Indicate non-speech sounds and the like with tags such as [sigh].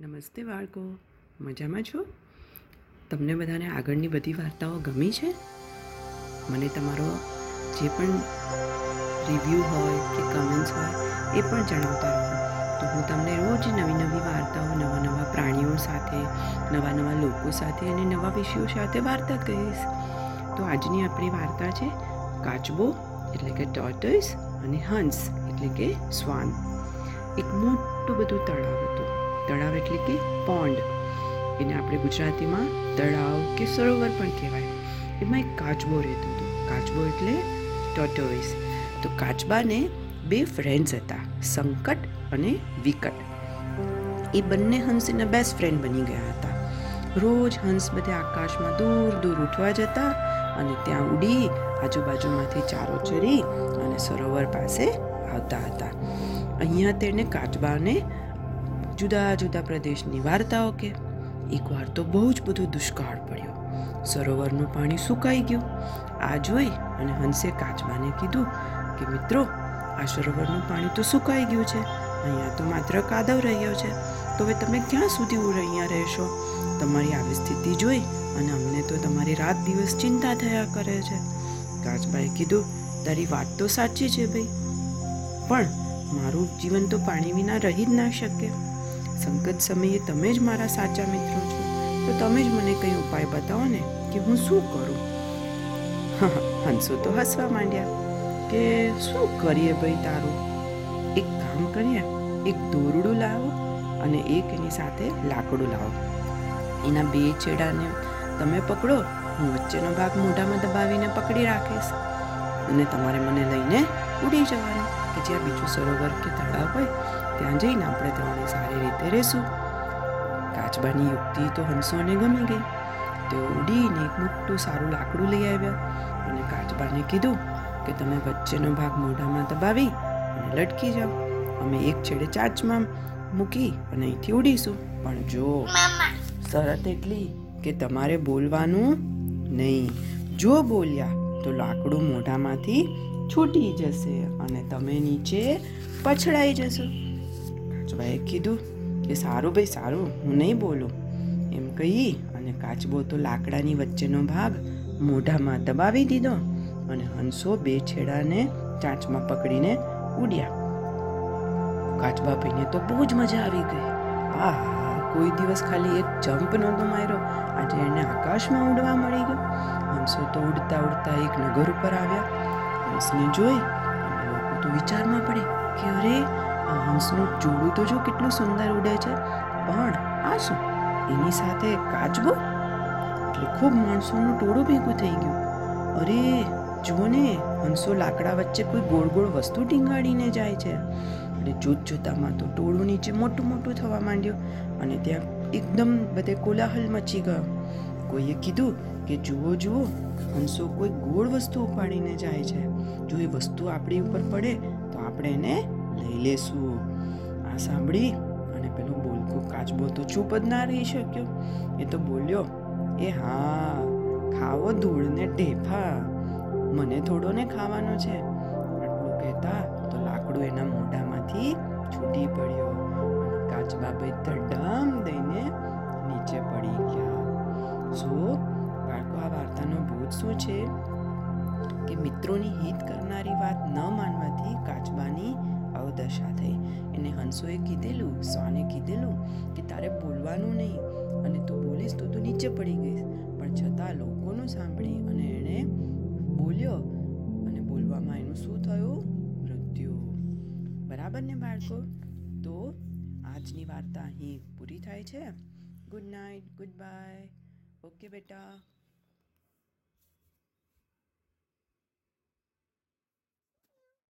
નમસ્તે બાળકો, મજામાં છો? તમને બધાને આગળની બધી વાર્તાઓ ગમી છે? મને તમારો જે પણ રિવ્યૂ હોય કે કમેન્ટ્સ હોય એ પણ જણાવતા રહો. તો હું તમને રોજ નવી નવી વાર્તાઓ, નવા નવા પ્રાણીઓ સાથે, નવા નવા લોકો સાથે અને નવા વિષયો સાથે વાર્તા કહીશ તો આજની આપણી વાર્તા છે કાચબો, એટલે કે ટોર્ટોઇસ અને હંસ, એટલે કે શ્વાન એક મોટું બધું તળાવ હતું. તળાવ એટલે કે પોન્ડ એને આપણે ગુજરાતીમાં તળાવ કે સરોવર પણ કહેવાય. એમાં એક કાચબો રહેતો હતો. કાચબો એટલે ટોટોઇસ તો કાચબાને બે ફ્રેન્ડ્સ હતા, સંકટ અને વિકટ. એ બંને હંસ એના બેસ્ટ ફ્રેન્ડ બની ગયા હતા. રોજ હંસ બધે આકાશમાં દૂર દૂર ઉઠવા જતા અને ત્યાં ઉડી આજુબાજુમાંથી ચારો ચરી અને સરોવર પાસે આવતા હતા. અહીંયા તેને કાચબાને જુદા જુદા પ્રદેશની વાર્તાઓ કે એકવાર તો બહુ જ બધો દુષ્કાળ પડ્યો. સરોવરનું પાણી સુકાઈ ગયું. આ જોઈ અને હંસે કાચબાને કીધું કે મિત્રો, આ સરોવરનું પાણી તો સુકાઈ ગયું છે. અહીંયા તો માત્ર કાદવ રહ્યો છે. તો હવે તમે ક્યાં સુધી અહીંયા રહેશો? તમારી આવી સ્થિતિ જોઈ અને અમને તો તમારી રાત દિવસ ચિંતા થયા કરે છે. કાચબાએ કીધું, તારી વાત તો સાચી છે ભાઈ. પણ મારું જીવન તો પાણી વિના રહી જ ના શકે. સંકટ સમયે તમે જ મારા સાચા મિત્રો છો. તો તમે જ મને કંઈ ઉપાય બતાવો ને કે હું શું કરું? [laughs] હંસો તો હસવા માંડ્યા. કે શું કરીએ ભાઈ તારું? એક કામ કરીએ, એક દોરડું લાવો અને એક એની સાથે લાકડું લાવો. એના બે છેડાને તમે પકડો, હું વચ્ચેનો ભાગ મોઢામાં દબાવીને પકડી રાખીશ. અને તમારે મને લઈને ઉડી જવાનું. કે જ્યાં બીજું સરોવર કે તળાવ હોય ત્યાં જઈને આપણે ત્રણે સારી રીતે રહેશું. કાચબાની યુક્તિ તો હંસોને ગમી ગઈ. તેઓ ઉડીને એક મોટું સારું લાકડું લઈ આવ્યા અને કાચબાને કીધું કે તમે વચ્ચેનો ભાગ મોઢામાં દબાવી અને લટકી જાઓ. અમે એક છેડે ચાંચમાં મૂકી અને અહીંથી ઉડીશું. પણ જો શરત એટલી કે તમારે બોલવાનું નહીં. જો બોલ્યા તો લાકડું મોઢામાંથી છૂટી જશે અને તમે નીચે પછડાઈ જશો. કાચબાએ કીધું કે, સારું ભાઈ, સારું, હું નહીં બોલું. એમ કહી અને કાચબો તો લાકડાની વચ્ચેનો ભાગ મોઢામાં દબાવી દીધો અને હંસો બે છેડાને ચાંચમાં પકડીને ઉડ્યા. કાચબા ભાઈને તો બહુ જ મજા આવી ગઈ. આ કોઈ દિવસ ખાલી એક જમ્પ નહોતો માર્યો. આજે એને આકાશમાં ઉડવા મળી ગયો. હંસો તો ઉડતા ઉડતા એક નગર ઉપર આવ્યા. હંસને જોઈ લોકો તો વિચારમાં પડે કે અરે, આ હંસનું જોડું તો જો કેટલું સુંદર ઉડે છે. પણ આ શું? એની સાથે કાચબો એટલે ખૂબ માણસોનું ટોળું ભેગું થઈ ગયું. અરે, જુઓ ને, હંસો લાકડા વચ્ચે કોઈ ગોળ ગોળ વસ્તુ ટીંગાડીને જાય છે. એટલે જોત જોતામાં તો ટોળું નીચે મોટું મોટું થવા માંડ્યું અને ત્યાં એકદમ બધે કોલાહલ મચી ગયો. કોઈએ કીધું કે જુઓ જુઓ, હંસો કોઈ ગોળ વસ્તુ ઉપાડીને જાય છે. જો એ વસ્તુ આપણી ઉપર પડે, તો આપણે એને લઈ લેશું. આ સાંભળી અને પેલો બોલકો કાચબો તો ચૂપ જ ના રહી શક્યો. એ તો બોલ્યો, એ હા ખાવો ધૂળને ઢેફા. મને થોડો ને ખાવાનો છે. આટલું કહેતા તો લાકડું એના મોઢામાંથી છૂટી પડ્યો અને કાચબા ભાઈ ધડામ દઈને નીચે પડી ગયા. સો બાળકો, આ વાર્તાનો બોધ શું છે? કે મિત્રોની હિત કરનારી વાત ન માનવાથી કાચબાની અવદશા થઈ. એને હંસોએ કીધેલું, સ્વાને કીધેલું કે તારે બોલવાનું નહીં અને તું બોલીશ તો તું નીચે પડી ગઈશ. પણ છતાં લોકોનું સાંભળી અને એણે બોલ્યો અને બોલવામાં એનું શું થયું? મૃત્યુ. બરાબર ને બાળકો? તો આજની વાર્તા અહીં પૂરી થાય છે. Good night good bye okay બેટા